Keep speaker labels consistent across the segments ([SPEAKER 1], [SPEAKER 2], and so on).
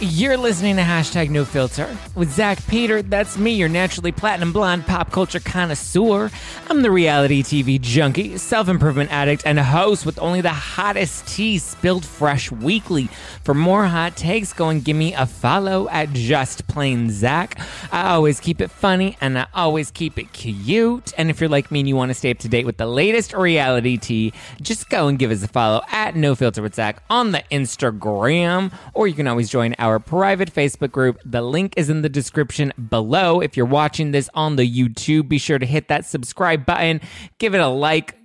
[SPEAKER 1] You're listening to hashtag no filter with Zack Peter. That's me, your naturally platinum blonde pop culture connoisseur. I'm the reality TV junkie, self improvement addict, and host with only the hottest tea spilled fresh weekly. For more hot takes, go and give me a follow at Just Plain Zack. I always keep it funny and I always keep it cute. And if you're like me and you want to stay up to date with the latest reality tea, just go and give us a follow at No Filter with Zack on the Instagram, or you can always join our our private Facebook group. The link is in the description below. If you're watching this on the YouTube, be sure to hit that subscribe button, give it a like,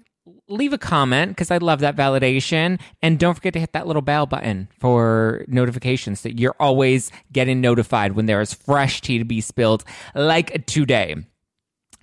[SPEAKER 1] leave a comment because I love that validation. And don't forget to hit that little bell button for notifications that you're always getting notified when there is fresh tea to be spilled, like today.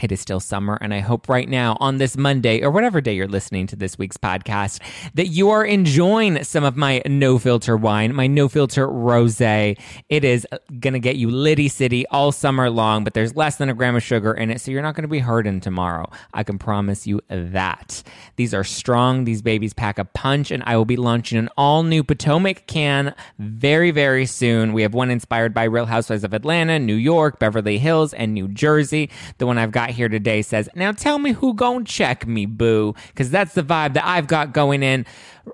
[SPEAKER 1] It is still summer, and I hope right now on this Monday or whatever day you're listening to this week's podcast that you are enjoying some of my no filter wine, my no filter rose. It is going to get you litty city all summer long, but there's less than a gram of sugar in it, so you're not going to be hurting tomorrow. I can promise you that. These are strong, these babies pack a punch, and I will be launching an all new Potomac can very, very soon. We have one inspired by Real Housewives of Atlanta, New York, Beverly Hills, and New Jersey. The one I've got here today says, Now tell me who gon' check me, boo. Because that's the vibe that I've got going in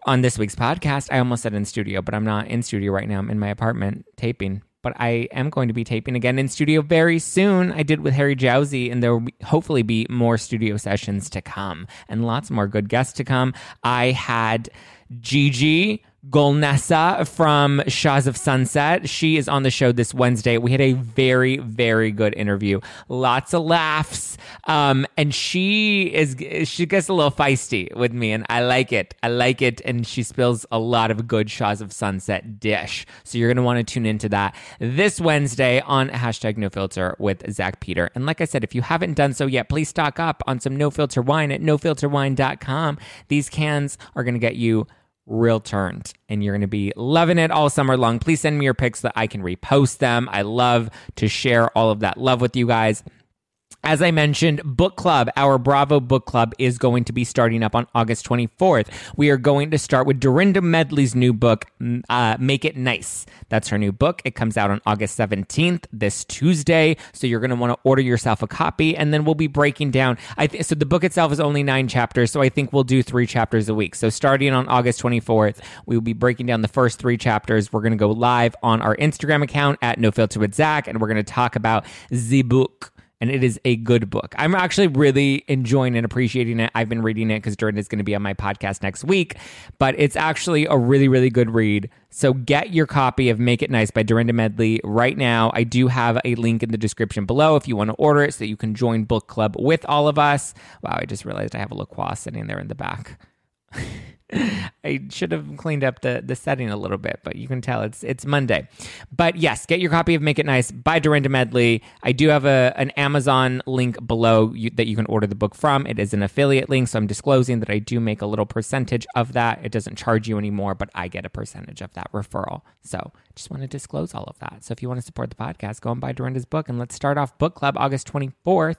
[SPEAKER 1] on this week's podcast. I almost said in studio, but I'm not in studio right now. I'm in my apartment taping. But I am going to be taping again in studio very soon. I did with Harry Jowsey, and there will hopefully be more studio sessions to come and lots more good guests to come. I had Gigi Golnesa from Shahs of Sunset. She is on the show this Wednesday. We had a very, very good interview. Lots of laughs. Um, and she is she gets a little feisty with me, and I like it. I like it. And she spills a lot of good Shahs of Sunset dish. So you're gonna want to tune into that this Wednesday on hashtag no filter with Zack Peter. And like I said, if you haven't done so yet, please stock up on some no filter wine at nofilterwine.com. These cans are gonna get you real turned and you're going to be loving it all summer long. Please send me your pics so that I can repost them. I love to share all of that love with you guys. As I mentioned, book club, our Bravo book club is going to be starting up on August 24th. We are going to start with Dorinda Medley's new book, uh, Make It Nice. That's her new book. It comes out on August 17th, this Tuesday. So you're going to want to order yourself a copy, and then we'll be breaking down. I th- so the book itself is only nine chapters, so I think we'll do three chapters a week. So starting on August 24th, we will be breaking down the first three chapters. We're going to go live on our Instagram account at No Filter with Zack, and we're going to talk about the book and it is a good book. I'm actually really enjoying and appreciating it. I've been reading it because Jordan is going to be on my podcast next week, but it's actually a really, really good read. So get your copy of Make It Nice by Dorinda Medley right now. I do have a link in the description below if you want to order it so that you can join book club with all of us. Wow, I just realized I have a LaCroix sitting there in the back. I should have cleaned up the, the setting a little bit, but you can tell it's it's Monday. But yes, get your copy of Make It Nice by Dorinda Medley. I do have a an Amazon link below you, that you can order the book from. It is an affiliate link, so I'm disclosing that I do make a little percentage of that. It doesn't charge you anymore, but I get a percentage of that referral. So just want to disclose all of that. So if you want to support the podcast, go and buy Dorinda's book and let's start off book club August 24th.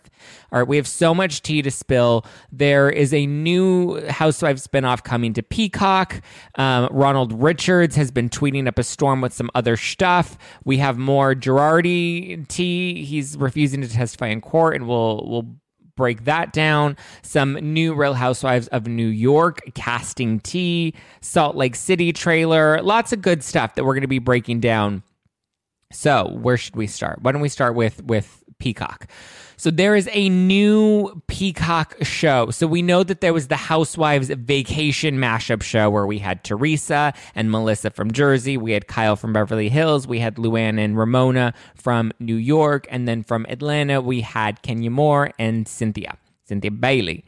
[SPEAKER 1] All right, we have so much tea to spill. There is a new Housewives spinoff coming to Peacock. Um, Ronald Richards has been tweeting up a storm with some other stuff. We have more Girardi tea. He's refusing to testify in court, and we'll we'll break that down. Some new Real Housewives of New York casting tea, Salt Lake City trailer, lots of good stuff that we're going to be breaking down. So, where should we start? Why don't we start with with Peacock? So there is a new Peacock show. So we know that there was the Housewives Vacation mashup show where we had Teresa and Melissa from Jersey. We had Kyle from Beverly Hills. We had Luann and Ramona from New York. And then from Atlanta, we had Kenya Moore and Cynthia, Cynthia Bailey.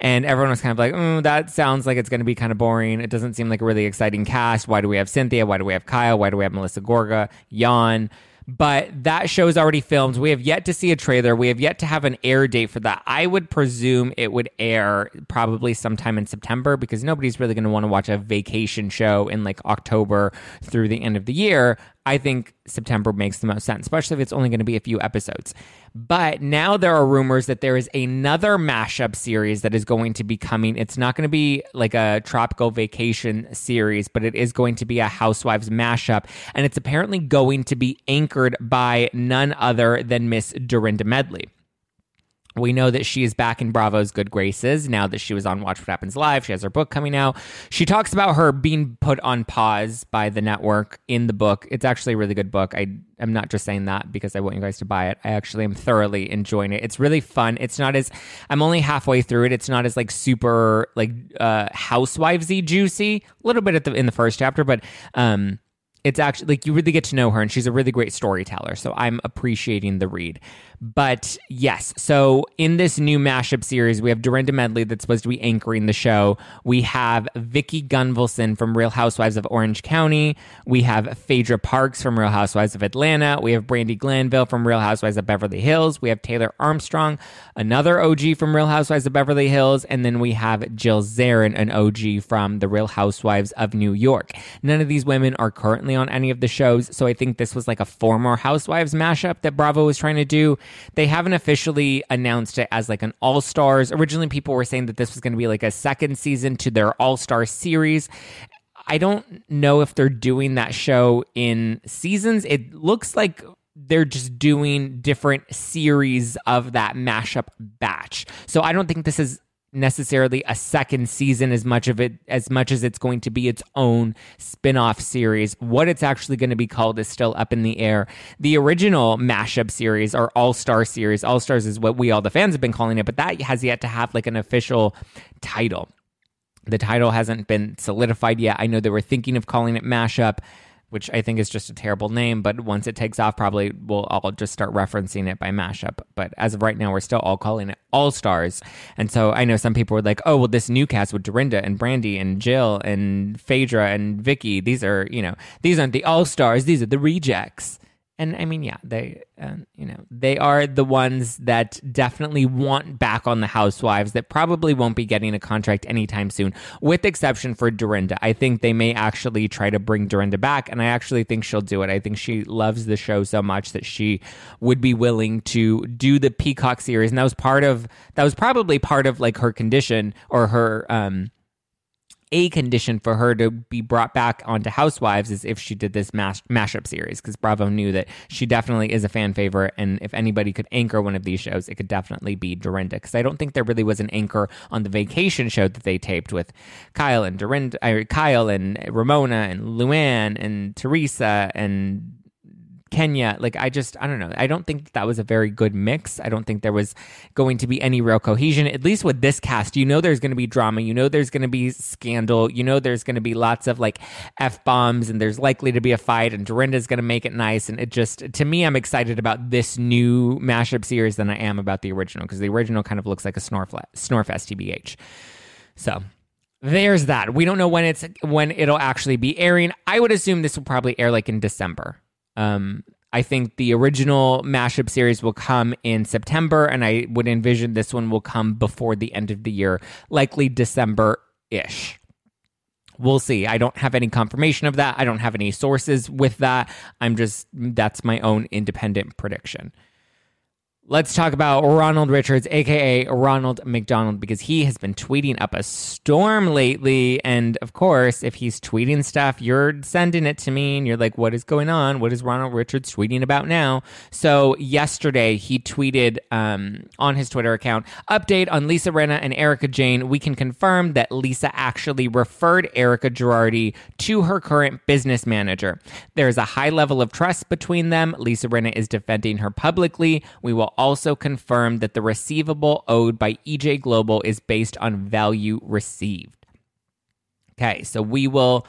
[SPEAKER 1] And everyone was kind of like, oh, that sounds like it's going to be kind of boring. It doesn't seem like a really exciting cast. Why do we have Cynthia? Why do we have Kyle? Why do we have Melissa Gorga? Jan? But that show is already filmed. We have yet to see a trailer. We have yet to have an air date for that. I would presume it would air probably sometime in September because nobody's really going to want to watch a vacation show in like October through the end of the year. I think September makes the most sense, especially if it's only going to be a few episodes. But now there are rumors that there is another mashup series that is going to be coming. It's not going to be like a tropical vacation series, but it is going to be a housewives mashup. And it's apparently going to be anchored by none other than Miss Dorinda Medley. We know that she is back in Bravo's good graces now that she was on Watch What Happens Live. She has her book coming out. She talks about her being put on pause by the network in the book. It's actually a really good book. I am not just saying that because I want you guys to buy it. I actually am thoroughly enjoying it. It's really fun. It's not as I'm only halfway through it. It's not as like super like uh housewivesy juicy. A little bit at the in the first chapter, but um it's actually like you really get to know her and she's a really great storyteller so i'm appreciating the read but yes, so in this new mashup series, we have Dorinda Medley that's supposed to be anchoring the show. We have Vicki Gunvalson from Real Housewives of Orange County. We have Phaedra Parks from Real Housewives of Atlanta. We have Brandi Glanville from Real Housewives of Beverly Hills. We have Taylor Armstrong, another OG from Real Housewives of Beverly Hills. And then we have Jill Zarin, an OG from the Real Housewives of New York. None of these women are currently on any of the shows. So I think this was like a former Housewives mashup that Bravo was trying to do. They haven't officially announced it as like an All Stars. Originally, people were saying that this was going to be like a second season to their All Star series. I don't know if they're doing that show in seasons. It looks like they're just doing different series of that mashup batch. So I don't think this is necessarily a second season as much of it as much as it's going to be its own spin-off series. What it's actually going to be called is still up in the air. The original mashup series or all-star series all-stars is what we all the fans have been calling it but that has yet to have like an official title. The title hasn't been solidified yet. I know they were thinking of calling it mashup which I think is just a terrible name, but once it takes off, probably we'll all just start referencing it by mashup. But as of right now, we're still all calling it All Stars. And so I know some people were like, oh, well, this new cast with Dorinda and Brandi and Jill and Phaedra and Vicki, these are, you know, these aren't the All Stars, these are the rejects. And I mean, yeah, they, uh, you know, they are the ones that definitely want back on the Housewives that probably won't be getting a contract anytime soon, with exception for Dorinda. I think they may actually try to bring Dorinda back, and I actually think she'll do it. I think she loves the show so much that she would be willing to do the Peacock series, and that was part of that was probably part of like her condition or her um a condition for her to be brought back onto Housewives is if she did this mash- mashup series, because Bravo knew that she definitely is a fan favorite, and if anybody could anchor one of these shows, it could definitely be Dorinda. Because I don't think there really was an anchor on the vacation show that they taped with Kyle and Dorinda, uh, Kyle and Ramona and Luann and Teresa and Kenya, like I just I don't know. I don't think that was a very good mix. I don't think there was going to be any real cohesion. At least with this cast, you know there's going to be drama. You know there's going to be scandal. You know there's going to be lots of like f bombs, and there's likely to be a fight. And Dorinda's going to make it nice. And it just to me, I'm excited about this new mashup series than I am about the original because the original kind of looks like a snorf snorfest tbh. So there's that. We don't know when it's when it'll actually be airing. I would assume this will probably air like in December. Um, I think the original mashup series will come in September, and I would envision this one will come before the end of the year, likely December ish. We'll see. I don't have any confirmation of that. I don't have any sources with that. I'm just, that's my own independent prediction. Let's talk about Ronald Richards, aka Ronald McDonald, because he has been tweeting up a storm lately. And of course, if he's tweeting stuff, you're sending it to me and you're like, what is going on? What is Ronald Richards tweeting about now? So, yesterday he tweeted um, on his Twitter account update on Lisa Rinna and Erika Jayne. We can confirm that Lisa actually referred Erika Girardi to her current business manager. There's a high level of trust between them. Lisa Rinna is defending her publicly. We will also confirmed that the receivable owed by EJ Global is based on value received. Okay, so we will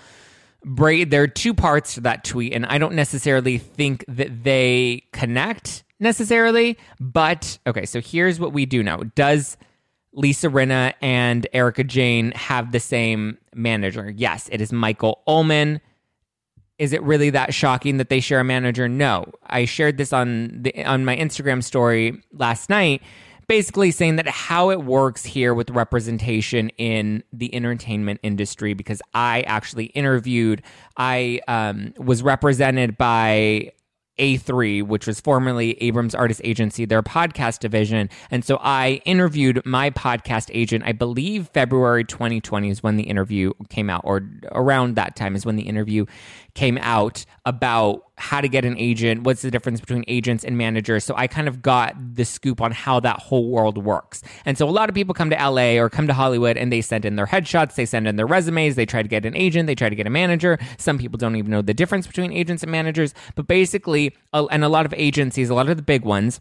[SPEAKER 1] break. There are two parts to that tweet, and I don't necessarily think that they connect necessarily. But okay, so here's what we do know: Does Lisa Rinna and Erika Jayne have the same manager? Yes, it is Michael Ullman. Is it really that shocking that they share a manager? No. I shared this on the on my Instagram story last night, basically saying that how it works here with representation in the entertainment industry because I actually interviewed I um, was represented by a3, which was formerly Abrams Artist Agency, their podcast division. And so I interviewed my podcast agent, I believe February 2020 is when the interview came out, or around that time is when the interview came out about how to get an agent, what's the difference between agents and managers. So I kind of got the scoop on how that whole world works. And so a lot of people come to LA or come to Hollywood and they send in their headshots, they send in their resumes, they try to get an agent, they try to get a manager. Some people don't even know the difference between agents and managers. But basically, and a lot of agencies, a lot of the big ones,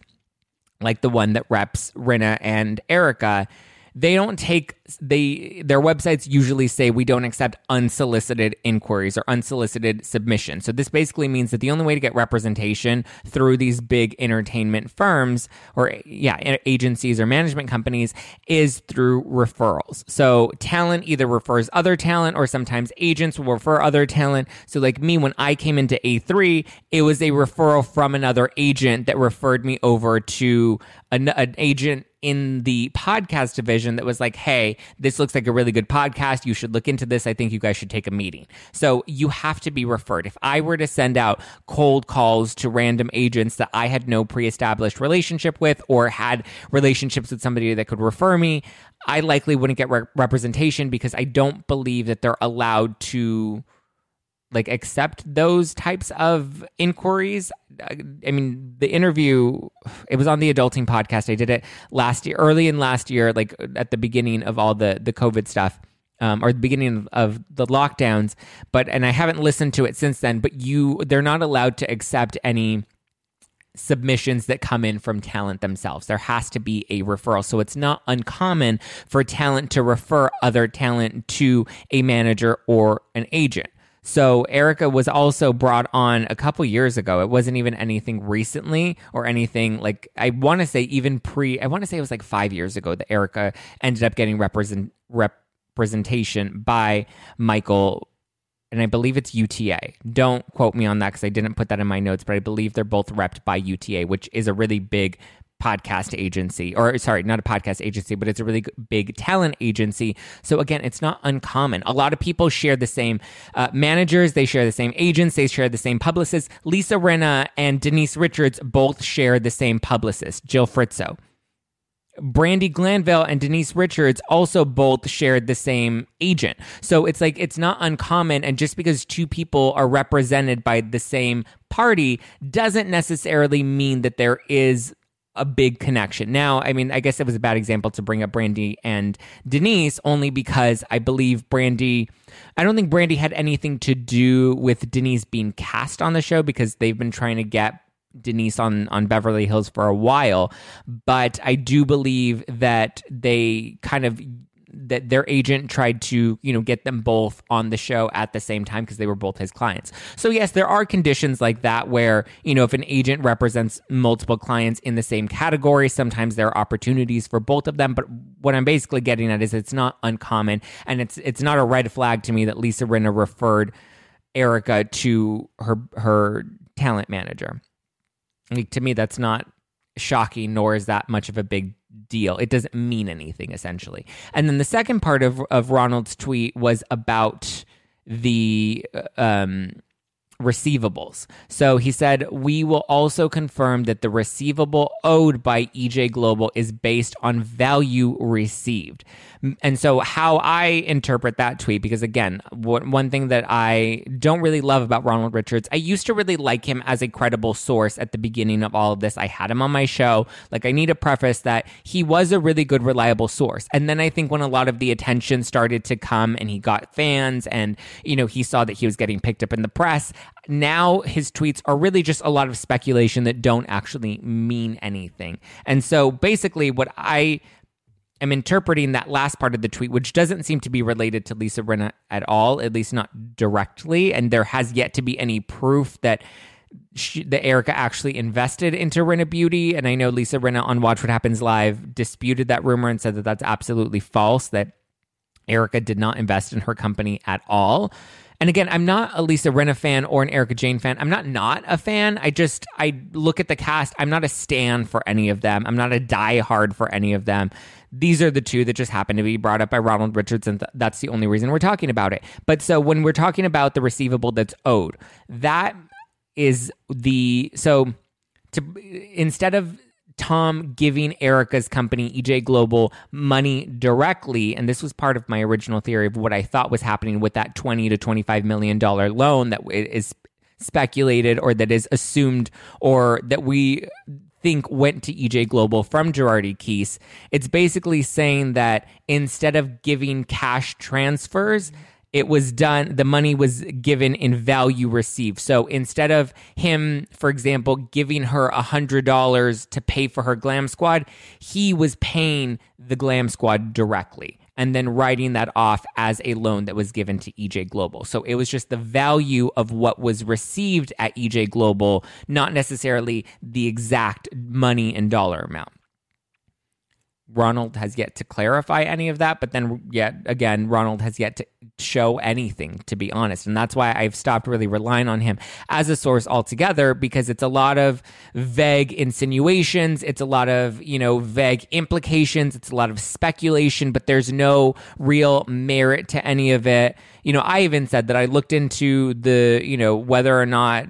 [SPEAKER 1] like the one that reps Rinna and Erika, they don't take they their websites usually say we don't accept unsolicited inquiries or unsolicited submissions. So this basically means that the only way to get representation through these big entertainment firms or yeah, agencies or management companies is through referrals. So talent either refers other talent or sometimes agents will refer other talent. So like me when I came into A3, it was a referral from another agent that referred me over to an, an agent in the podcast division that was like, hey, this looks like a really good podcast. You should look into this. I think you guys should take a meeting. So you have to be referred. If I were to send out cold calls to random agents that I had no pre established relationship with or had relationships with somebody that could refer me, I likely wouldn't get re- representation because I don't believe that they're allowed to like accept those types of inquiries. I mean, the interview it was on the adulting podcast. I did it last year, early in last year, like at the beginning of all the the COVID stuff. Um, or the beginning of the lockdowns, but and I haven't listened to it since then. But you, they're not allowed to accept any submissions that come in from talent themselves. There has to be a referral. So it's not uncommon for talent to refer other talent to a manager or an agent. So Erika was also brought on a couple years ago. It wasn't even anything recently or anything like I want to say even pre. I want to say it was like five years ago that Erika ended up getting represent representation by Michael. And I believe it's UTA. Don't quote me on that because I didn't put that in my notes, but I believe they're both repped by UTA, which is a really big podcast agency or sorry not a podcast agency but it's a really big talent agency so again it's not uncommon a lot of people share the same uh, managers they share the same agents they share the same publicists lisa rinna and denise richards both share the same publicist jill fritzo Brandi Glanville and Denise Richards also both shared the same agent. So it's like it's not uncommon. And just because two people are represented by the same party doesn't necessarily mean that there is a big connection. Now, I mean, I guess it was a bad example to bring up Brandi and Denise only because I believe Brandi, I don't think Brandi had anything to do with Denise being cast on the show because they've been trying to get Denise on on Beverly Hills for a while, but I do believe that they kind of that their agent tried to you know get them both on the show at the same time because they were both his clients. So yes there are conditions like that where you know if an agent represents multiple clients in the same category sometimes there are opportunities for both of them. But what i'm basically getting at is it's not uncommon and it's it's not a red flag to me that lisa rinna referred Erika to her her talent manager. Like, to me that's not shocking nor is that much of a big deal. It doesn't mean anything essentially. And then the second part of of Ronald's tweet was about the um receivables. So he said, We will also confirm that the receivable owed by EJ Global is based on value received. And so, how I interpret that tweet, because again, one thing that I don't really love about Ronald Richards, I used to really like him as a credible source at the beginning of all of this. I had him on my show. Like, I need to preface that he was a really good, reliable source. And then I think when a lot of the attention started to come and he got fans and, you know, he saw that he was getting picked up in the press, now his tweets are really just a lot of speculation that don't actually mean anything. And so basically, what I am interpreting that last part of the tweet, which doesn't seem to be related to Lisa Rinna at all, at least not directly, and there has yet to be any proof that. She, that Erika actually invested into Rinna Beauty. And I know Lisa Rinna on Watch What Happens Live disputed that rumor and said that that's absolutely false, that Erika did not invest in her company at all. And again, I'm not a Lisa Rinna fan or an Erika Jayne fan. I'm not not a fan. I just I look at the cast. I'm not a stan for any of them. I'm not a diehard for any of them. These are the two that just happen to be brought up by Ronald Richardson. That's the only reason we're talking about it. But so when we're talking about the receivable that's owed, that is the so to instead of Tom giving Erika's company, EJ Global, money directly. And this was part of my original theory of what I thought was happening with that 20 to $25 million loan that is speculated or that is assumed or that we think went to EJ Global from Girardi Keese. It's basically saying that instead of giving cash transfers, it was done the money was given in value received so instead of him for example giving her a hundred dollars to pay for her glam squad he was paying the glam squad directly and then writing that off as a loan that was given to EJ Global. So it was just the value of what was received at EJ Global, not necessarily the exact money and dollar amount. Ronald has yet to clarify any of that, but then yet again, Ronald has yet to show anything, to be honest. And that's why I've stopped really relying on him as a source altogether because it's a lot of vague insinuations. It's a lot of, you know, vague implications. It's a lot of speculation, but there's no real merit to any of it. You know, I even said that I looked into the, you know, whether or not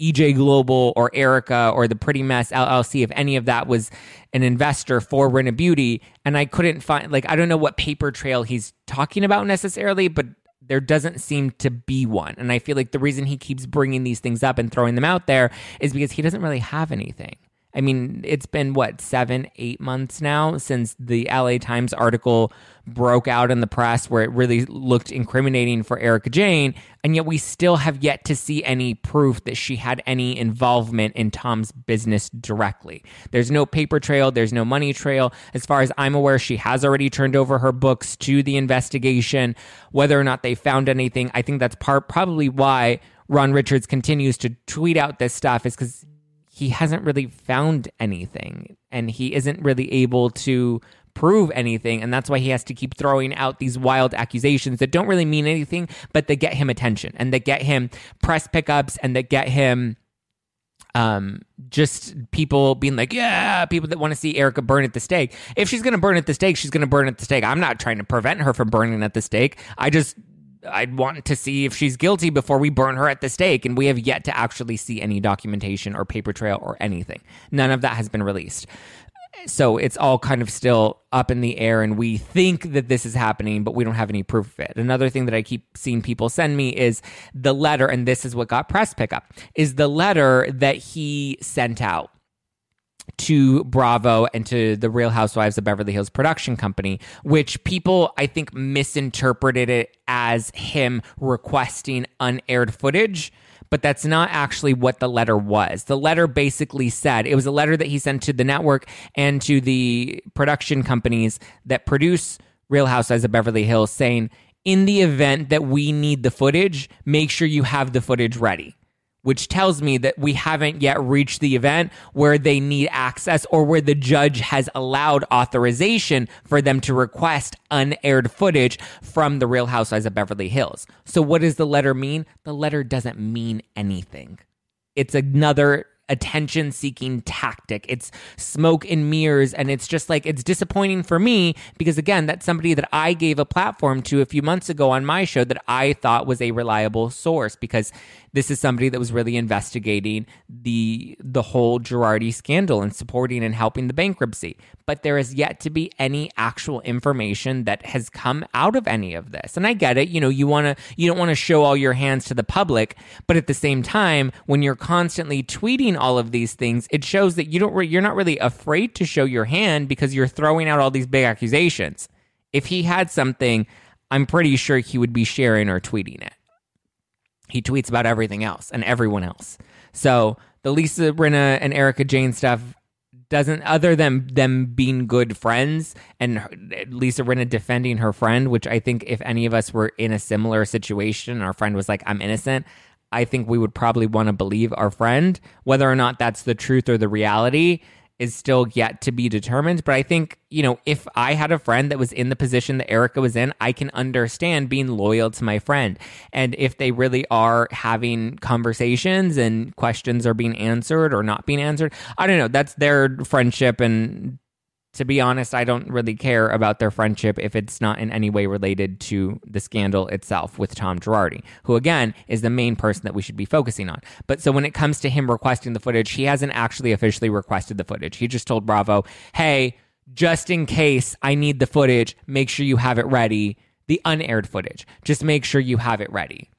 [SPEAKER 1] EJ Global or Erika or the Pretty Mess LLC, if any of that was an investor for Rinna Beauty. And I couldn't find, like, I don't know what paper trail he's talking about necessarily, but there doesn't seem to be one. And I feel like the reason he keeps bringing these things up and throwing them out there is because he doesn't really have anything. I mean, it's been what, seven, eight months now since the LA Times article broke out in the press where it really looked incriminating for Erika Jayne. And yet we still have yet to see any proof that she had any involvement in Tom's business directly. There's no paper trail, there's no money trail. As far as I'm aware, she has already turned over her books to the investigation. Whether or not they found anything, I think that's part probably why Ron Richards continues to tweet out this stuff is because he hasn't really found anything and he isn't really able to prove anything and that's why he has to keep throwing out these wild accusations that don't really mean anything but they get him attention and they get him press pickups and they get him um, just people being like, yeah, people that want to see Erika burn at the stake. If she's going to burn at the stake, she's going to burn at the stake. I'm not trying to prevent her from burning at the stake. I just I'd want to see if she's guilty before we burn her at the stake. And we have yet to actually see any documentation or paper trail or anything. None of that has been released. So it's all kind of still up in the air, and we think that this is happening, but we don't have any proof of it. Another thing that I keep seeing people send me is the letter, and this is what got press pickup, is the letter that he sent out to Bravo and to the Real Housewives of Beverly Hills production company, which people I think misinterpreted it as him requesting unaired footage. But that's not actually what the letter was. The letter basically said it was a letter that he sent to the network and to the production companies that produce Real Housewives of Beverly Hills saying, in the event that we need the footage, make sure you have the footage ready which tells me that we haven't yet reached the event where they need access or where the judge has allowed authorization for them to request unaired footage from the Real Housewives of Beverly Hills. So, what does the letter mean? The letter doesn't mean anything. It's another attention seeking tactic. It's smoke and mirrors. And it's just like, it's disappointing for me because, again, that's somebody that I gave a platform to a few months ago on my show that I thought was a reliable source because this is somebody that was really investigating the the whole Girardi scandal and supporting and helping the bankruptcy. But there is yet to be any actual information that has come out of any of this. And I get it, you know, you want to you don't want to show all your hands to the public, but at the same time, when you're constantly tweeting all of these things, it shows that you don't re- you're not really afraid to show your hand because you're throwing out all these big accusations. If he had something, I'm pretty sure he would be sharing or tweeting it. He tweets about everything else and everyone else. So the Lisa Rinna and Erika Jayne stuff doesn't other than them being good friends and Lisa Rinna defending her friend, which I think if any of us were in a similar situation, our friend was like, "I'm innocent." I think we would probably want to believe our friend, whether or not that's the truth or the reality is still yet to be determined. But I think, you know, if I had a friend that was in the position that Erika was in, I can understand being loyal to my friend. And if they really are having conversations and questions are being answered or not being answered, I don't know. That's their friendship and to be honest, I don't really care about their friendship if it's not in any way related to the scandal itself with Tom Girardi, who again is the main person that we should be focusing on. But so when it comes to him requesting the footage, he hasn't actually officially requested the footage. He just told Bravo, hey, just in case I need the footage, make sure you have it ready. The unaired footage. Just make sure you have it ready.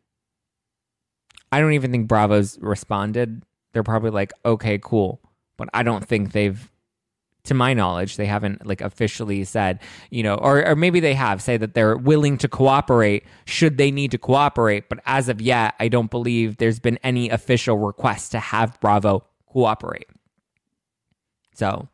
[SPEAKER 1] I don't even think Bravo's responded. They're probably like, okay, cool. But I don't think they've to my knowledge, they haven't like officially said, you know, or, or maybe they have say that they're willing to cooperate should they need to cooperate. But as of yet, I don't believe there's been any official request to have Bravo cooperate. So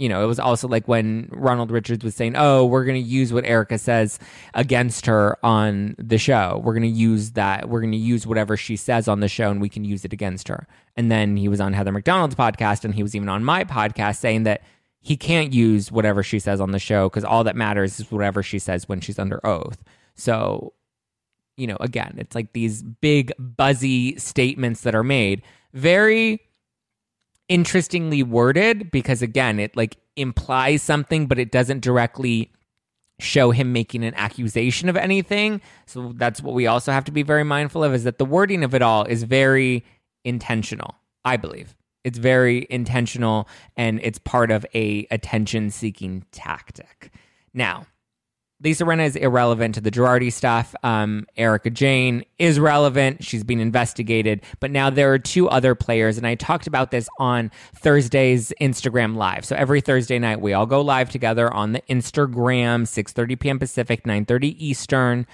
[SPEAKER 1] you know, it was also like when Ronald Richards was saying, "Oh, we're going to use what Erika says against her on the show. We're going to use that. We're going to use whatever she says on the show, and we can use it against her." And then he was on Heather McDonald's podcast, and he was even on my podcast saying that he can't use whatever she says on the show because all that matters is whatever she says when she's under oath. So, you know, again, it's like these big buzzy statements that are made, very interestingly worded because again, it like implies something, but it doesn't directly show him making an accusation of anything. So that's what we also have to be very mindful of is that the wording of it all is very intentional, I believe. It's very intentional and it's part of a attention seeking tactic. Now, Lisa Rinna is irrelevant to the Girardi stuff. Um, Erika Jayne is relevant. She's being investigated. But now there are two other players, and I talked about this on Thursday's Instagram Live. So every Thursday night, we all go live together on the Instagram, 6.30 p.m. Pacific, 9.30 Eastern.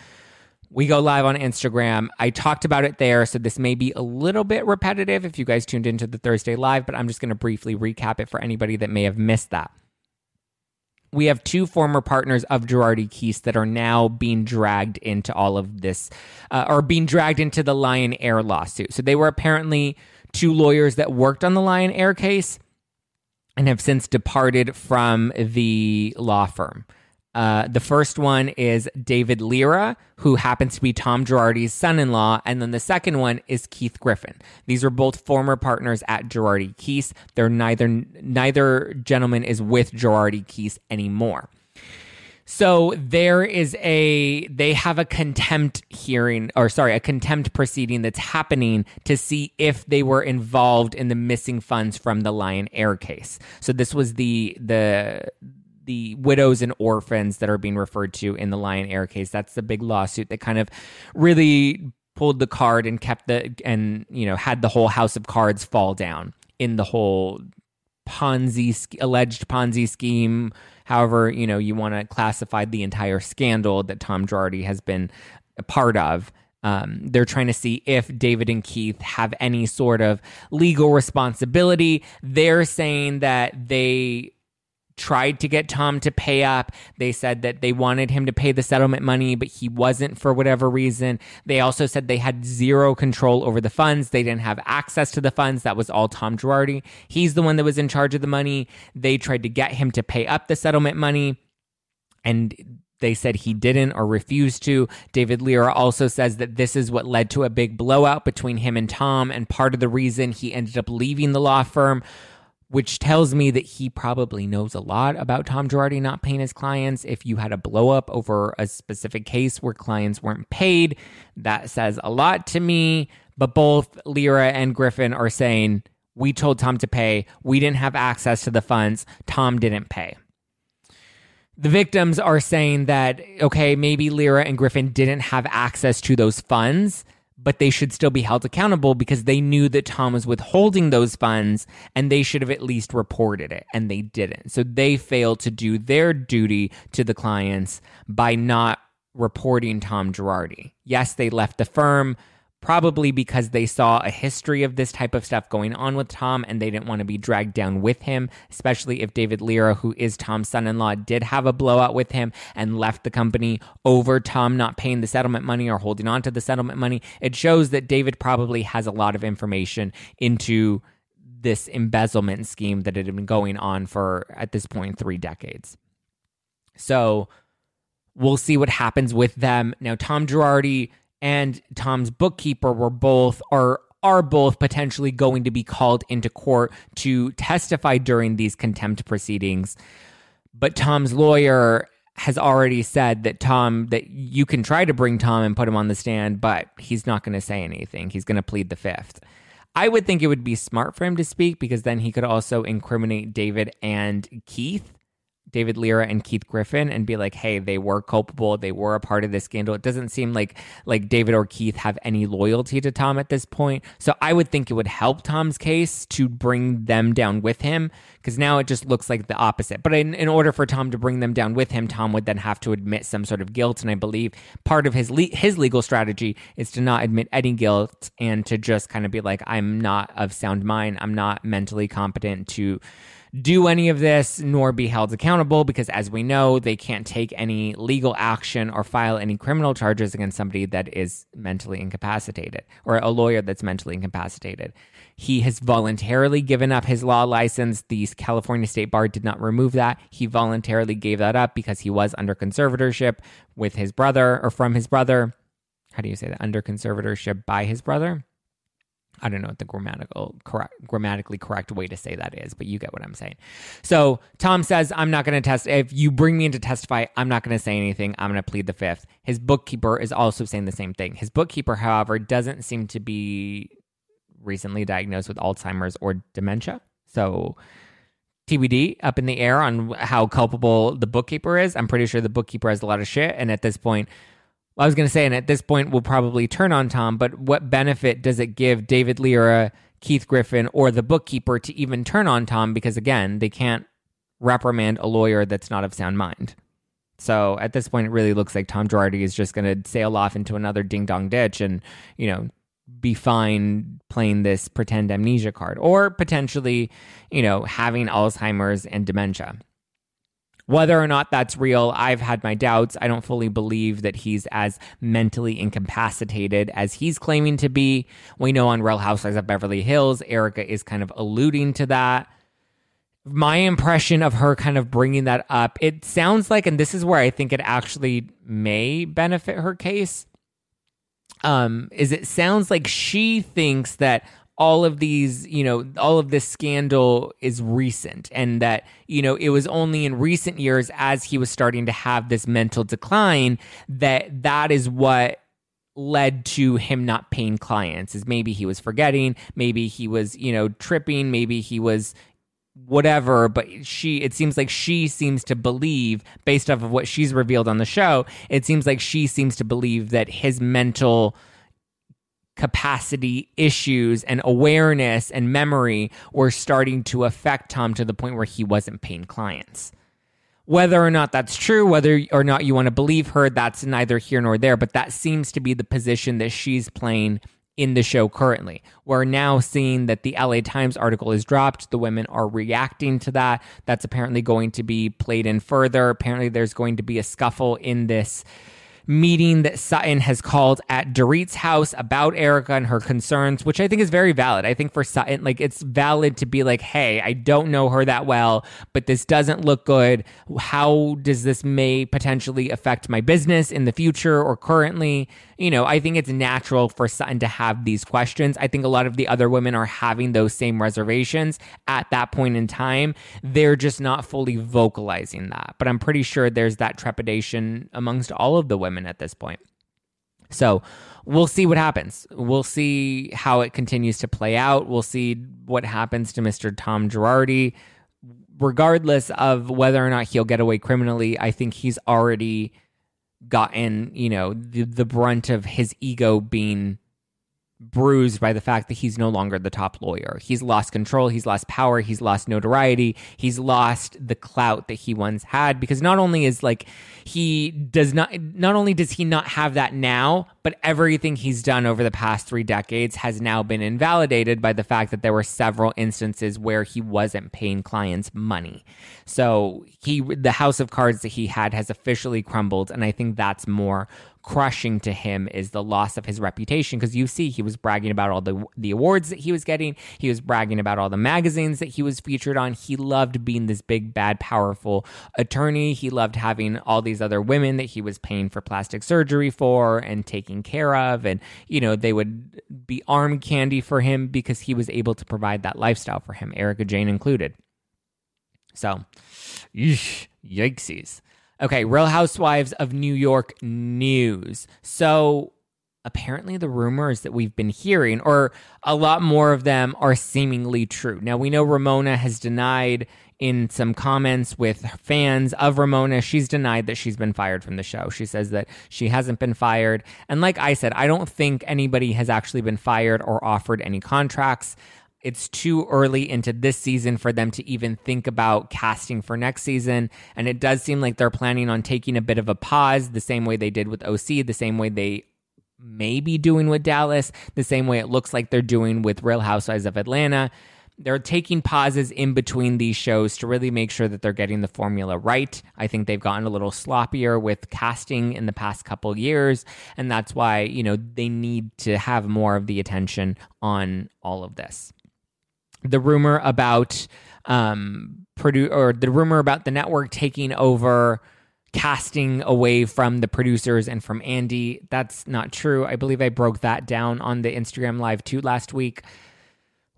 [SPEAKER 1] We go live on Instagram. I talked about it there, so this may be a little bit repetitive if you guys tuned into the Thursday Live, but I'm just going to briefly recap it for anybody that may have missed that we have two former partners of Girardi Keese that are now being dragged into all of this, uh, or being dragged into the Lion Air lawsuit. So they were apparently two lawyers that worked on the Lion Air case and have since departed from the law firm. Uh, the first one is David Lira, who happens to be Tom Girardi's son in law. And then the second one is Keith Griffin. These are both former partners at Girardi Keese. They're neither, neither gentleman is with Girardi Keese anymore. So there is a they have a contempt hearing or sorry, a contempt proceeding that's happening to see if they were involved in the missing funds from the Lion Air case. So this was the the the widows and orphans that are being referred to in the Lion Air case. That's the big lawsuit that kind of really pulled the card and kept the and you know had the whole house of cards fall down in the whole Ponzi alleged Ponzi scheme. However, you know you want to classify the entire scandal that Tom Girardi has been a part of. Um, they're trying to see if David and Keith have any sort of legal responsibility. They're saying that they tried to get Tom to pay up. They said that they wanted him to pay the settlement money, but he wasn't for whatever reason. They also said they had zero control over the funds. They didn't have access to the funds. That was all Tom Girardi. He's the one that was in charge of the money. They tried to get him to pay up the settlement money. And they said he didn't or refused to. David Lira also says that this is what led to a big blowout between him and Tom, and part of the reason he ended up leaving the law firm which tells me that he probably knows a lot about Tom Girardi not paying his clients. If you had a blow up over a specific case where clients weren't paid, that says a lot to me. But both Lira and Griffin are saying, we told Tom to pay. We didn't have access to the funds. Tom didn't pay. The victims are saying that, okay, maybe Lira and Griffin didn't have access to those funds, but they should still be held accountable because they knew that Tom was withholding those funds and they should have at least reported it, and they didn't. So they failed to do their duty to the clients by not reporting Tom Girardi. Yes, they left the firm probably because they saw a history of this type of stuff going on with Tom and they didn't want to be dragged down with him, especially if David Lira, who is Tom's son in law, did have a blowout with him and left the company over Tom not paying the settlement money or holding on to the settlement money. It shows that David probably has a lot of information into this embezzlement scheme that had been going on for, at this point, three decades. So we'll see what happens with them. Now, Tom Girardi and Tom's bookkeeper were both are are both potentially going to be called into court to testify during these contempt proceedings. But Tom's lawyer has already said that Tom that you can try to bring Tom and put him on the stand, but he's not going to say anything. He's going to plead the fifth. I would think it would be smart for him to speak because then he could also incriminate David and Keith David Lira and Keith Griffin and be like, hey, they were culpable, they were a part of this scandal. It doesn't seem like like David or Keith have any loyalty to Tom at this point. So I would think it would help Tom's case to bring them down with him because now it just looks like the opposite. But in, in order for Tom to bring them down with him, Tom would then have to admit some sort of guilt. And I believe part of his le- his legal strategy is to not admit any guilt and to just kind of be like, I'm not of sound mind, I'm not mentally competent to do any of this nor be held accountable because, as we know, they can't take any legal action or file any criminal charges against somebody that is mentally incapacitated or a lawyer that's mentally incapacitated. He has voluntarily given up his law license. The California State Bar did not remove that. He voluntarily gave that up because he was under conservatorship with his brother or from his brother. How do you say that? Under conservatorship by his brother? I don't know what the grammatical correct, grammatically correct way to say that is, but you get what I'm saying. So Tom says, "I'm not going to test. If you bring me in to testify, I'm not going to say anything. I'm going to plead the fifth. His bookkeeper is also saying the same thing. His bookkeeper, however, doesn't seem to be recently diagnosed with Alzheimer's or dementia. So TBD up in the air on how culpable the bookkeeper is. I'm pretty sure the bookkeeper has a lot of shit, and at this point I was going to say, and at this point, we'll probably turn on Tom, but what benefit does it give David Lira, Keith Griffin, or the bookkeeper to even turn on Tom? Because again, they can't reprimand a lawyer that's not of sound mind. So at this point, it really looks like Tom Girardi is just going to sail off into another ding dong ditch and, you know, be fine playing this pretend amnesia card or potentially, you know, having Alzheimer's and dementia. Whether or not that's real, I've had my doubts. I don't fully believe that he's as mentally incapacitated as he's claiming to be. We know on Real Housewives of Beverly Hills, Erika is kind of alluding to that. My impression of her kind of bringing that up, it sounds like, and this is where I think it actually may benefit her case, um, is it sounds like she thinks that all of these, you know, all of this scandal is recent and that, you know, it was only in recent years as he was starting to have this mental decline that that is what led to him not paying clients is maybe he was forgetting maybe he was you know tripping maybe he was whatever but she it seems like she seems to believe based off of what she's revealed on the show it seems like she seems to believe that his mental capacity issues and awareness and memory were starting to affect Tom to the point where he wasn't paying clients. Whether or not that's true, whether or not you want to believe her, that's neither here nor there, but that seems to be the position that she's playing in the show currently. We're now seeing that the LA Times article is dropped. The women are reacting to that. That's apparently going to be played in further. Apparently, there's going to be a scuffle in this meeting that Sutton has called at Dorit's house about Erika and her concerns, which I think is very valid. I think for Sutton, like it's valid to be like, hey, I don't know her that well, but this doesn't look good. How does this may potentially affect my business in the future or currently? You know, I think it's natural for Sutton to have these questions. I think a lot of the other women are having those same reservations at that point in time. They're just not fully vocalizing that. But I'm pretty sure there's that trepidation amongst all of the women at this point. So we'll see what happens. We'll see how it continues to play out. We'll see what happens to Mr. Tom Girardi. Regardless of whether or not he'll get away criminally, I think he's already gotten, you know, the, the brunt of his ego being bruised by the fact that he's no longer the top lawyer. He's lost control, he's lost power, he's lost notoriety, he's lost the clout that he once had because not only is like he does not not only does he not have that now, but everything he's done over the past 3 decades has now been invalidated by the fact that there were several instances where he wasn't paying clients money. So, he the house of cards that he had has officially crumbled and I think that's more crushing to him is the loss of his reputation because you see he was bragging about all the the awards that he was getting. He was bragging about all the magazines that he was featured on. He loved being this big bad powerful attorney. He loved having all these other women that he was paying for plastic surgery for and taking care of. And you know they would be arm candy for him because he was able to provide that lifestyle for him Erika Jayne included. So yikesies Okay, Real Housewives of New York news. So apparently the rumors that we've been hearing, or a lot more of them, are seemingly true. Now we know Ramona has denied in some comments with fans of Ramona, she's denied that she's been fired from the show. She says that she hasn't been fired. And like I said, I don't think anybody has actually been fired or offered any contracts it's too early into this season for them to even think about casting for next season. And it does seem like they're planning on taking a bit of a pause, the same way they did with OC, the same way they may be doing with Dallas, the same way it looks like they're doing with Real Housewives of Atlanta. They're taking pauses in between these shows to really make sure that they're getting the formula right. I think they've gotten a little sloppier with casting in the past couple years, and that's why, you know, they need to have more of the attention on all of this the rumor about um, produ- or the rumor about the network taking over casting away from the producers and from Andy. That's not true. I believe I broke that down on the Instagram live too last week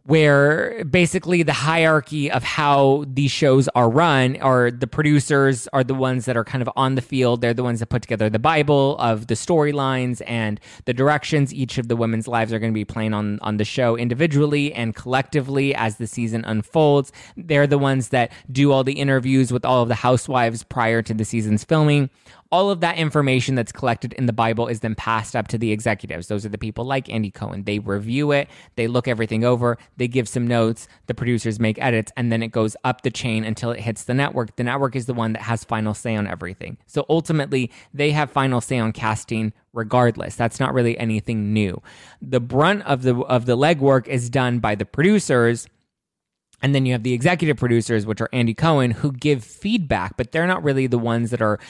[SPEAKER 1] where basically the hierarchy of how these shows are run are the producers are the ones that are kind of on the field. They're the ones that put together the Bible of the storylines and the directions each of the women's lives are going to be playing on, on the show individually and collectively as the season unfolds. They're the ones that do all the interviews with all of the housewives prior to the season's filming all of that information that's collected in the Bible is then passed up to the executives. Those are the people like Andy Cohen. They review it, they look everything over, they give some notes, the producers make edits, and then it goes up the chain until it hits the network. The network is the one that has final say on everything. So ultimately, they have final say on casting regardless. That's not really anything new. The brunt of the of the legwork is done by the producers. And then you have the executive producers, which are Andy Cohen, who give feedback, but they're not really the ones that are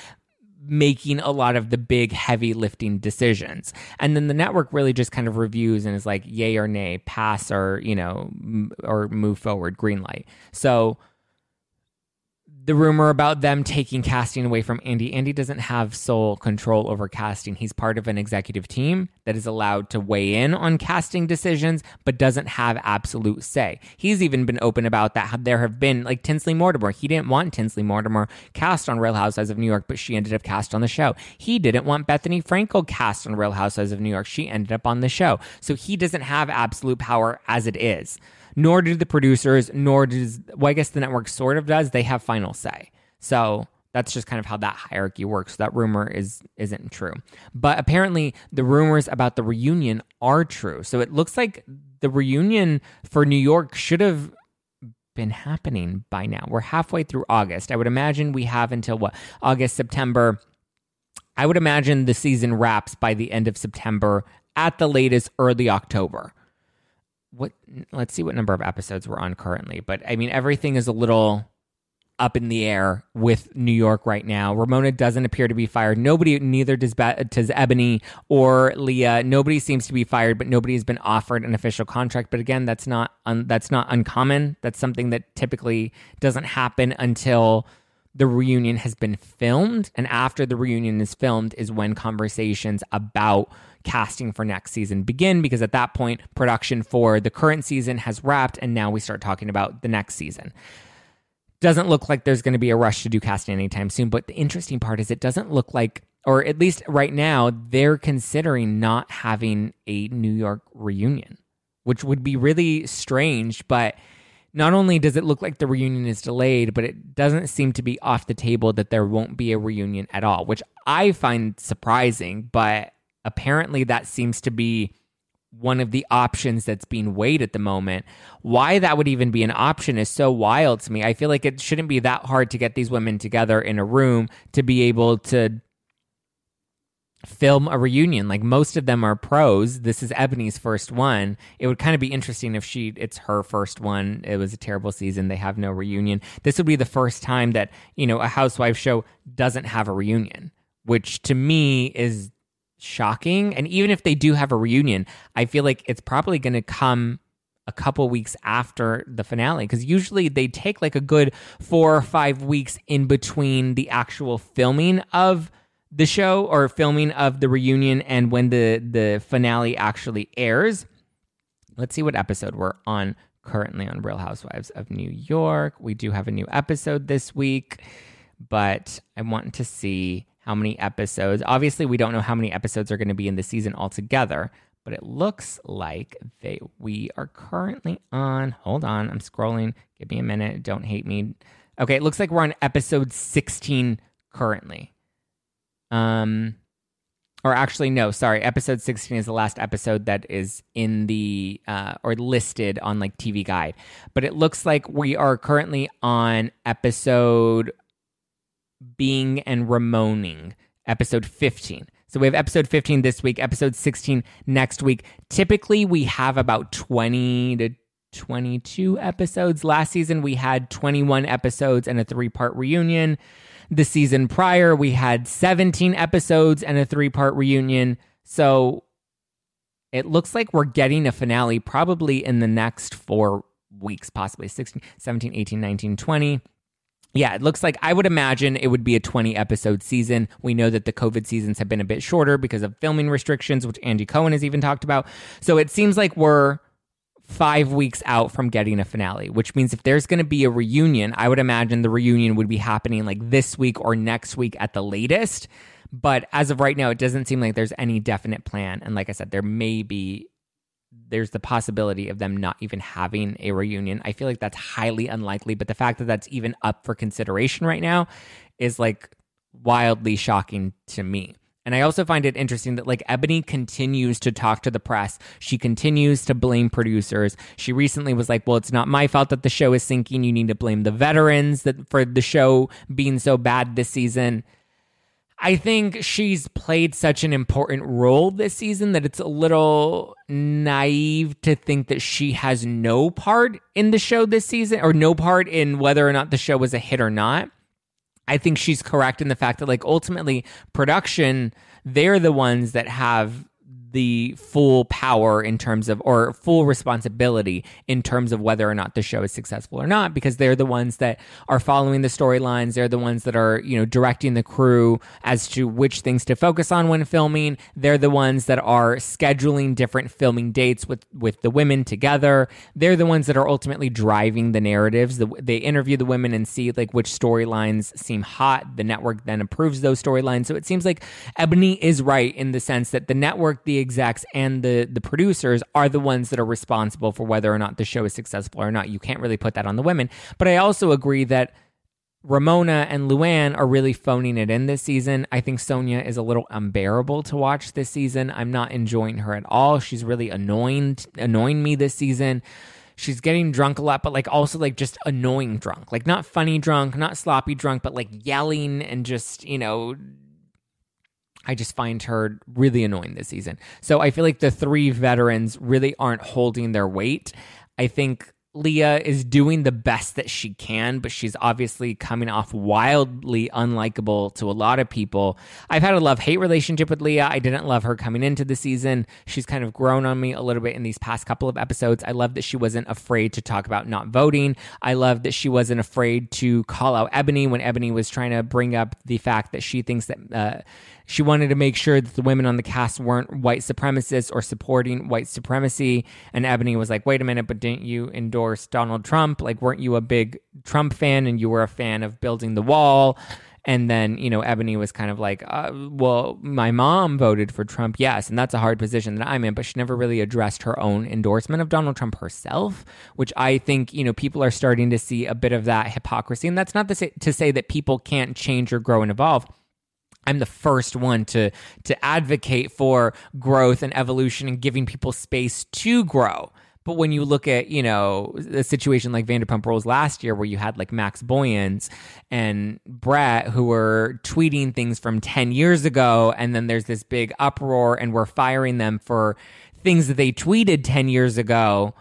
[SPEAKER 1] making a lot of the big heavy lifting decisions. And then the network really just kind of reviews and is like yay or nay, pass or, you know, m- or move forward, green light. So the rumor about them taking casting away from Andy. Andy doesn't have sole control over casting. He's part of an executive team that is allowed to weigh in on casting decisions, but doesn't have absolute say. He's even been open about that. There have been, like Tinsley Mortimer, he didn't want Tinsley Mortimer cast on Real Housewives of New York, but she ended up cast on the show. He didn't want Bethenny Frankel cast on Real Housewives of New York. She ended up on the show. So he doesn't have absolute power as it is nor do the producers, nor does, well, I guess the network sort of does. They have final say. So that's just kind of how that hierarchy works. That rumor is isn't true. But apparently the rumors about the reunion are true. So it looks like the reunion for New York should have been happening by now. We're halfway through August. I would imagine we have until what? August, September. I would imagine the season wraps by the end of September at the latest early October what let's see what number of episodes we're on currently but i mean everything is a little up in the air with New York right now. Ramona doesn't appear to be fired. Nobody, neither does, does Eboni or Leah. Nobody seems to be fired, but nobody has been offered an official contract. But again, that's not un, that's not uncommon. That's something that typically doesn't happen until the reunion has been filmed, and after the reunion is filmed is when conversations about casting for next season begin because at that point, production for the current season has wrapped, and now we start talking about the next season. Doesn't look like there's going to be a rush to do casting anytime soon, but the interesting part is it doesn't look like or at least right now, they're considering not having a New York reunion, which would be really strange. But not only does it look like the reunion is delayed, but it doesn't seem to be off the table that there won't be a reunion at all, which I find surprising. But apparently, that seems to be one of the options that's being weighed at the moment. Why that would even be an option is so wild to me. I feel like it shouldn't be that hard to get these women together in a room to be able to film a reunion. Like most of them are pros. This is Eboni's first one. It would kind of be interesting if she it's her first one. It was a terrible season. They have no reunion. This would be the first time that, you know, a housewife show doesn't have a reunion, which to me is shocking. And even if they do have a reunion, I feel like it's probably going to come a couple weeks after the finale because usually they take like a good four or five weeks in between the actual filming of the show or filming of the reunion and when the the finale actually airs. Let's see what episode we're on currently on Real Housewives of New York. We do have a new episode this week, but I want to see how many episodes. Obviously, we don't know how many episodes are going to be in the season altogether, but it looks like they we are currently on. Hold on, I'm scrolling. Give me a minute. Don't hate me. Okay, it looks like we're on episode 16 currently. Um, or actually, no, sorry. Episode 16 is the last episode that is in the, uh, or listed on like TV Guide. But it looks like we are currently on episode Being and Ramoning, episode 15. So we have episode 15 this week, episode 16 next week. Typically, we have about 20 to 22 episodes. Last season, we had 21 episodes and a three part reunion. The season prior, we had 17 episodes and a three part reunion. So it looks like we're getting a finale probably in the next four weeks, possibly 16, 17, 18, 19, 20. Yeah, it looks like I would imagine it would be a 20 episode season. We know that the COVID seasons have been a bit shorter because of filming restrictions, which Andy Cohen has even talked about. So it seems like we're five weeks out from getting a finale, which means if there's going to be a reunion, I would imagine the reunion would be happening like this week or next week at the latest. But as of right now, it doesn't seem like there's any definite plan. And like I said, there may be, there's the possibility of them not even having a reunion. I feel like that's highly unlikely. But the fact that that's even up for consideration right now is like wildly shocking to me. And I also find it interesting that like Eboni continues to talk to the press. She continues to blame producers. She recently was like, "Well, it's not my fault that the show is sinking. You need to blame the veterans that for the show being so bad this season." I think she's played such an important role this season that it's a little naive to think that she has no part in the show this season or no part in whether or not the show was a hit or not. I think she's correct in the fact that like ultimately production they're the ones that have the full power in terms of or full responsibility in terms of whether or not the show is successful or not because they're the ones that are following the storylines. They're the ones that are you know directing the crew as to which things to focus on when filming. They're the ones that are scheduling different filming dates with with the women together. They're the ones that are ultimately driving the narratives. The, they interview the women and see like which storylines seem hot. The network then approves those storylines. So it seems like Eboni is right in the sense that the network the execs and the the producers are the ones that are responsible for whether or not the show is successful or not. You can't really put that on the women. But I also agree that Ramona and Luann are really phoning it in this season. I think Sonja is a little unbearable to watch this season. I'm not enjoying her at all. She's really annoying annoying me this season. She's getting drunk a lot, but like also like just annoying drunk. Like not funny drunk, not sloppy drunk, but like yelling and just, you know, I just find her really annoying this season. So I feel like the three veterans really aren't holding their weight. I think Leah is doing the best that she can, but she's obviously coming off wildly unlikable to a lot of people. I've had a love hate relationship with Leah. I didn't love her coming into the season. She's kind of grown on me a little bit in these past couple of episodes. I love that she wasn't afraid to talk about not voting. I love that she wasn't afraid to call out Eboni when Eboni was trying to bring up the fact that she thinks that. Uh, she wanted to make sure that the women on the cast weren't white supremacists or supporting white supremacy. And Eboni was like, wait a minute, but didn't you endorse Donald Trump? Like, weren't you a big Trump fan and you were a fan of building the wall? And then, you know, Eboni was kind of like, uh, well, my mom voted for Trump, yes. And that's a hard position that I'm in, but she never really addressed her own endorsement of Donald Trump herself, which I think, you know, people are starting to see a bit of that hypocrisy. And that's not to say that people can't change or grow and evolve. I'm the first one to to advocate for growth and evolution and giving people space to grow. But when you look at, you know, a situation like Vanderpump Rules last year where you had like Max Boyens and Brett who were tweeting things from 10 years ago and then there's this big uproar and we're firing them for things that they tweeted 10 years ago.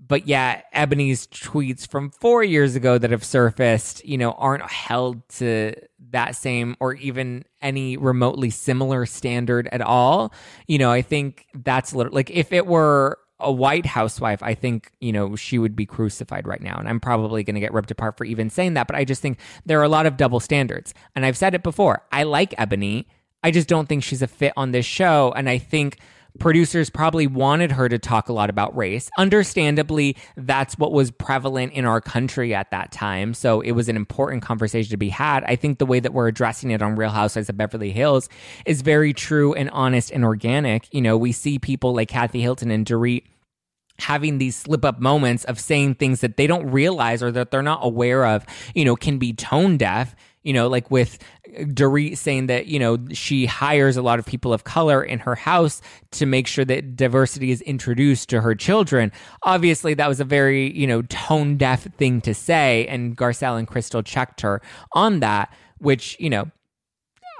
[SPEAKER 1] But yeah, Eboni's tweets from 4 years ago that have surfaced, you know, aren't held to that same or even any remotely similar standard at all. You know, I think that's like if it were a white housewife, I think, you know, she would be crucified right now. And I'm probably going to get ripped apart for even saying that. But I just think there are a lot of double standards. And I've said it before I like Eboni. I just don't think she's a fit on this show. And I think producers probably wanted her to talk a lot about race. Understandably, that's what was prevalent in our country at that time. So it was an important conversation to be had. I think the way that we're addressing it on Real Housewives of Beverly Hills is very true and honest and organic. You know, we see people like Kathy Hilton and Dorit having these slip up moments of saying things that they don't realize or that they're not aware of, you know, can be tone deaf you know, like with Dorit saying that, you know, she hires a lot of people of color in her house to make sure that diversity is introduced to her children. Obviously, that was a very, you know, tone deaf thing to say. And Garcelle and Crystal checked her on that, which, you know,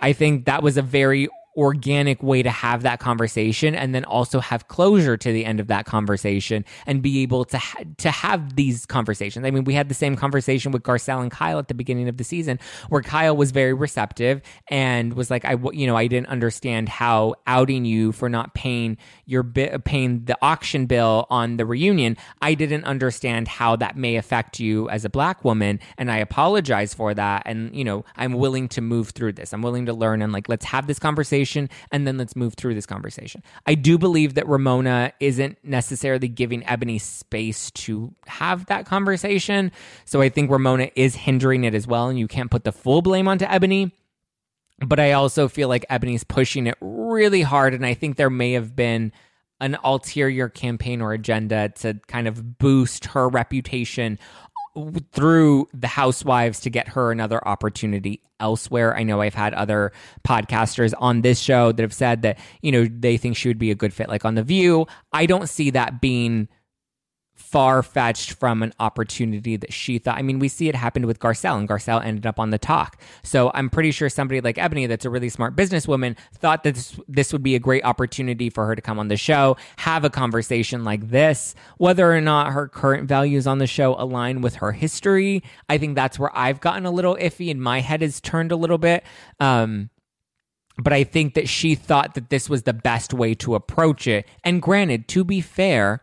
[SPEAKER 1] I think that was a very organic way to have that conversation and then also have closure to the end of that conversation and be able to ha- to have these conversations. I mean, we had the same conversation with Garcelle and Kyle at the beginning of the season where Kyle was very receptive and was like I you know, I didn't understand how outing you for not paying your bi- paying the auction bill on the reunion, I didn't understand how that may affect you as a black woman and I apologize for that and you know, I'm willing to move through this. I'm willing to learn and like let's have this conversation conversation and then let's move through this conversation. I do believe that Ramona isn't necessarily giving Eboni space to have that conversation. So I think Ramona is hindering it as well. And you can't put the full blame onto Eboni. But I also feel like Eboni's pushing it really hard. And I think there may have been an ulterior campaign or agenda to kind of boost her reputation through the housewives to get her another opportunity elsewhere. I know I've had other podcasters on this show that have said that, you know, they think she would be a good fit like on The View. I don't see that being far fetched from an opportunity that she thought. I mean, we see it happened with Garcelle, and Garcelle ended up on the talk. So I'm pretty sure somebody like Eboni, that's a really smart businesswoman, thought that this, this would be a great opportunity for her to come on the show, have a conversation like this. Whether or not her current values on the show align with her history, I think that's where I've gotten a little iffy, and my head has turned a little bit. Um, but I think that she thought that this was the best way to approach it. And granted, to be fair,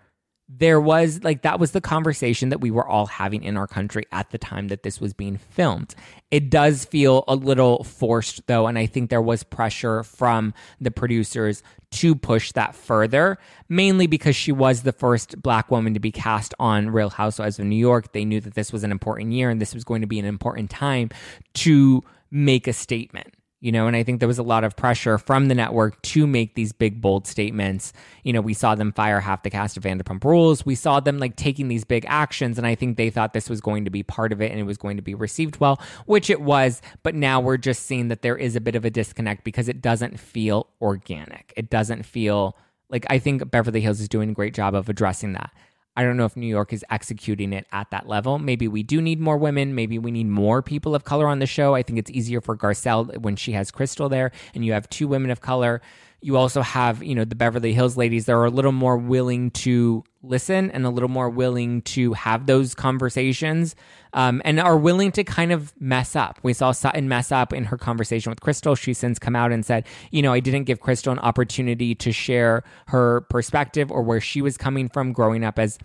[SPEAKER 1] there was like that was the conversation that we were all having in our country at the time that this was being filmed. It does feel a little forced though, and I think there was pressure from the producers to push that further, mainly because she was the first black woman to be cast on Real Housewives of New York. They knew that this was an important year and this was going to be an important time to make a statement you know, and I think there was a lot of pressure from the network to make these big, bold statements. You know, we saw them fire half the cast of Vanderpump Rules. We saw them like taking these big actions, and I think they thought this was going to be part of it and it was going to be received well, which it was. But now we're just seeing that there is a bit of a disconnect because it doesn't feel organic. It doesn't feel like I think Beverly Hills is doing a great job of addressing that. I don't know if New York is executing it at that level. Maybe we do need more women. Maybe we need more people of color on the show. I think it's easier for Garcelle when she has Crystal there and you have two women of color. You also have, you know, the Beverly Hills ladies that are a little more willing to listen and a little more willing to have those conversations um, and are willing to kind of mess up. We saw Sutton mess up in her conversation with Crystal. She since come out and said, you know, I didn't give Crystal an opportunity to share her perspective or where she was coming from growing up as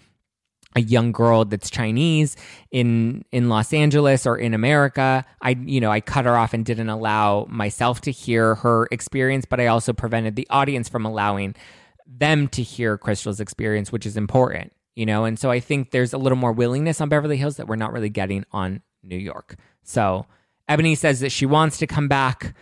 [SPEAKER 1] a young girl that's Chinese in in Los Angeles or in America. I you know, I cut her off and didn't allow myself to hear her experience, but I also prevented the audience from allowing them to hear Crystal's experience, which is important, you know. And so I think there's a little more willingness on Beverly Hills that we're not really getting on New York. So Eboni says that she wants to come back.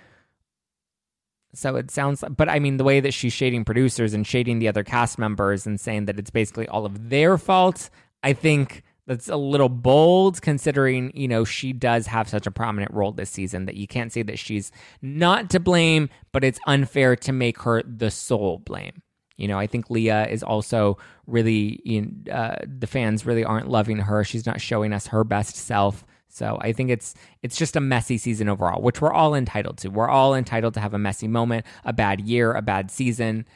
[SPEAKER 1] So it sounds like, but I mean, the way that she's shading producers and shading the other cast members and saying that it's basically all of their fault, I think that's a little bold considering, you know, she does have such a prominent role this season that you can't say that she's not to blame, but it's unfair to make her the sole blame. You know, I think Leah is also really, uh, the fans really aren't loving her. She's not showing us her best self. So I think it's it's just a messy season overall, which we're all entitled to. We're all entitled to have a messy moment, a bad year, a bad season.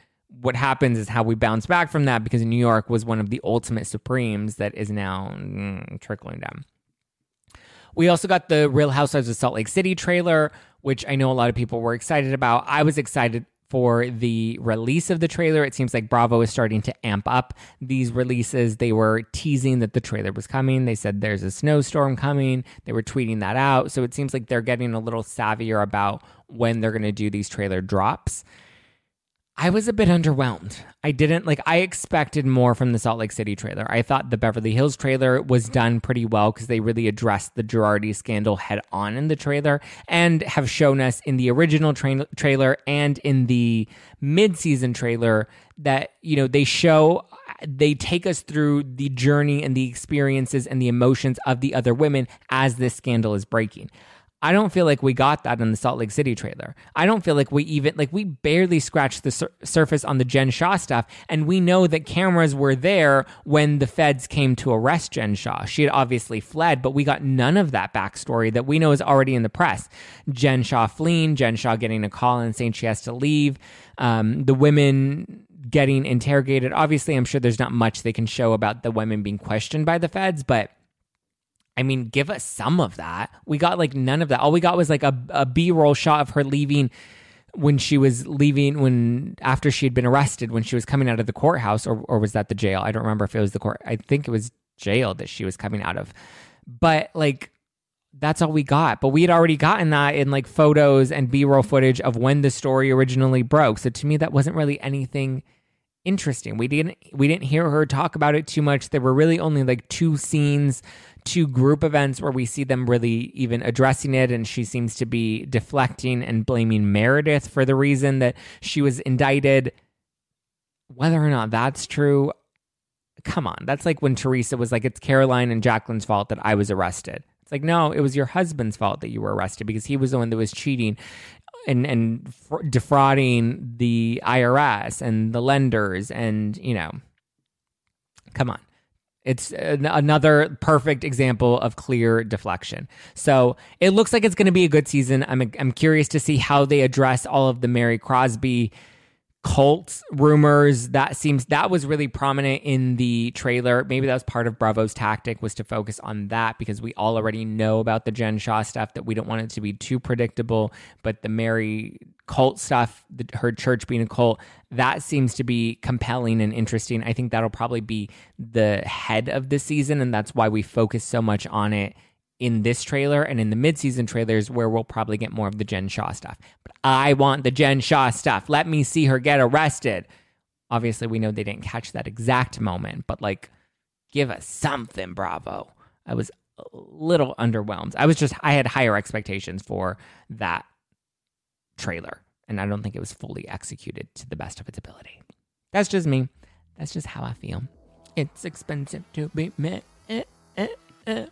[SPEAKER 1] What happens is how we bounce back from that because New York was one of the ultimate supremes that is now mm, trickling down. We also got the Real Housewives of Salt Lake City trailer, which I know a lot of people were excited about. I was excited for the release of the trailer. It seems like Bravo is starting to amp up these releases. They were teasing that the trailer was coming. They said there's a snowstorm coming. They were tweeting that out. So it seems like they're getting a little savvier about when they're going to do these trailer drops. I was a bit underwhelmed. I didn't like, I expected more from the Salt Lake City trailer. I thought the Beverly Hills trailer was done pretty well because they really addressed the Girardi scandal head on in the trailer and have shown us in the original tra- trailer and in the mid season trailer that, you know, they show they take us through the journey and the experiences and the emotions of the other women as this scandal is breaking. I don't feel like we got that in the Salt Lake City trailer. I don't feel like we even like we barely scratched the sur- surface on the Jen Shah stuff, and we know that cameras were there when the feds came to arrest Jen Shah. She had obviously fled, but we got none of that backstory that we know is already in the press. Jen Shah fleeing, Jen Shah getting a call and saying she has to leave, um, the women getting interrogated. Obviously, I'm sure there's not much they can show about the women being questioned by the feds, but I mean, give us some of that. We got like none of that. All we got was like a, a B roll shot of her leaving when she was leaving, when after she had been arrested, when she was coming out of the courthouse, or, or was that the jail? I don't remember if it was the court. I think it was jail that she was coming out of. But like, that's all we got. But we had already gotten that in like photos and B roll footage of when the story originally broke. So to me, that wasn't really anything interesting. We didn't we didn't hear her talk about it too much. There were really only like two scenes two group events where we see them really even addressing it, and she seems to be deflecting and blaming Meredith for the reason that she was indicted. Whether or not that's true, come on. That's like when Teresa was like, it's Caroline and Jacqueline's fault that I was arrested. It's like, no, it was your husband's fault that you were arrested because he was the one that was cheating and and defrauding the IRS and the lenders and you know come on it's another perfect example of clear deflection. So it looks like it's going to be a good season. I'm I'm curious to see how they address all of the Mary Cosby cult rumors that seems that was really prominent in the trailer maybe that was part of bravo's tactic was to focus on that because we all already know about the Jen Shah stuff that we don't want it to be too predictable but the mary cult stuff the, her church being a cult that seems to be compelling and interesting i think that'll probably be the head of the season and that's why we focus so much on it in this trailer and in the midseason trailers where we'll probably get more of the Jen Shah stuff. But I want the Jen Shah stuff. Let me see her get arrested. Obviously, we know they didn't catch that exact moment, but like, give us something, Bravo. I was a little underwhelmed. I was just, I had higher expectations for that trailer, and I don't think it was fully executed to the best of its ability. That's just me. That's just how I feel. It's expensive to be me. Eh, eh, eh.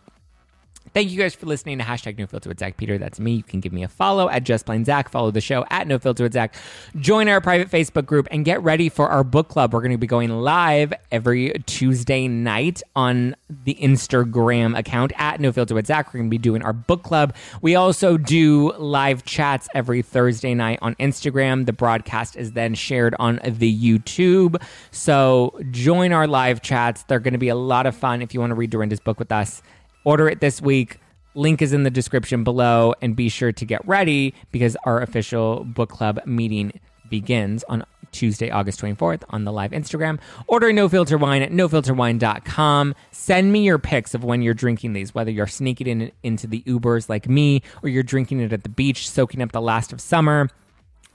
[SPEAKER 1] Thank you guys for listening to hashtag no filter with Zack Peter. That's me. You can give me a follow at just plain Zack. Follow the show at no filter with Zack. Join our private Facebook group and get ready for our book club. We're going to be going live every Tuesday night on the Instagram account at no filter with Zack. We're going to be doing our book club. We also do live chats every Thursday night on Instagram. The broadcast is then shared on the YouTube. So join our live chats. They're going to be a lot of fun if you want to read Dorinda's book with us. Order it this week. Link is in the description below, and be sure to get ready because our official book club meeting begins on Tuesday, August 24th on the live Instagram. Order no filter wine at nofilterwine.com. Send me your pics of when you're drinking these, whether you're sneaking in into the Ubers like me, or you're drinking it at the beach, soaking up the last of summer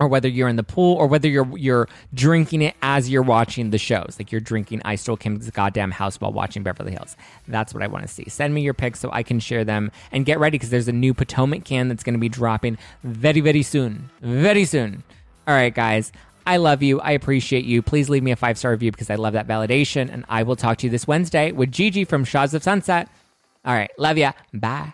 [SPEAKER 1] or whether you're in the pool or whether you're you're drinking it as you're watching the shows like you're drinking I Stole Kim's goddamn house while watching Beverly Hills that's what I want to see send me your pics so I can share them and get ready because there's a new Potomac can that's going to be dropping very very soon very soon all right guys I love you. I appreciate you. Please leave me a five star review because I love that validation. And I will talk to you this Wednesday with Gigi from Shahs of Sunset. All right. Love ya. Bye.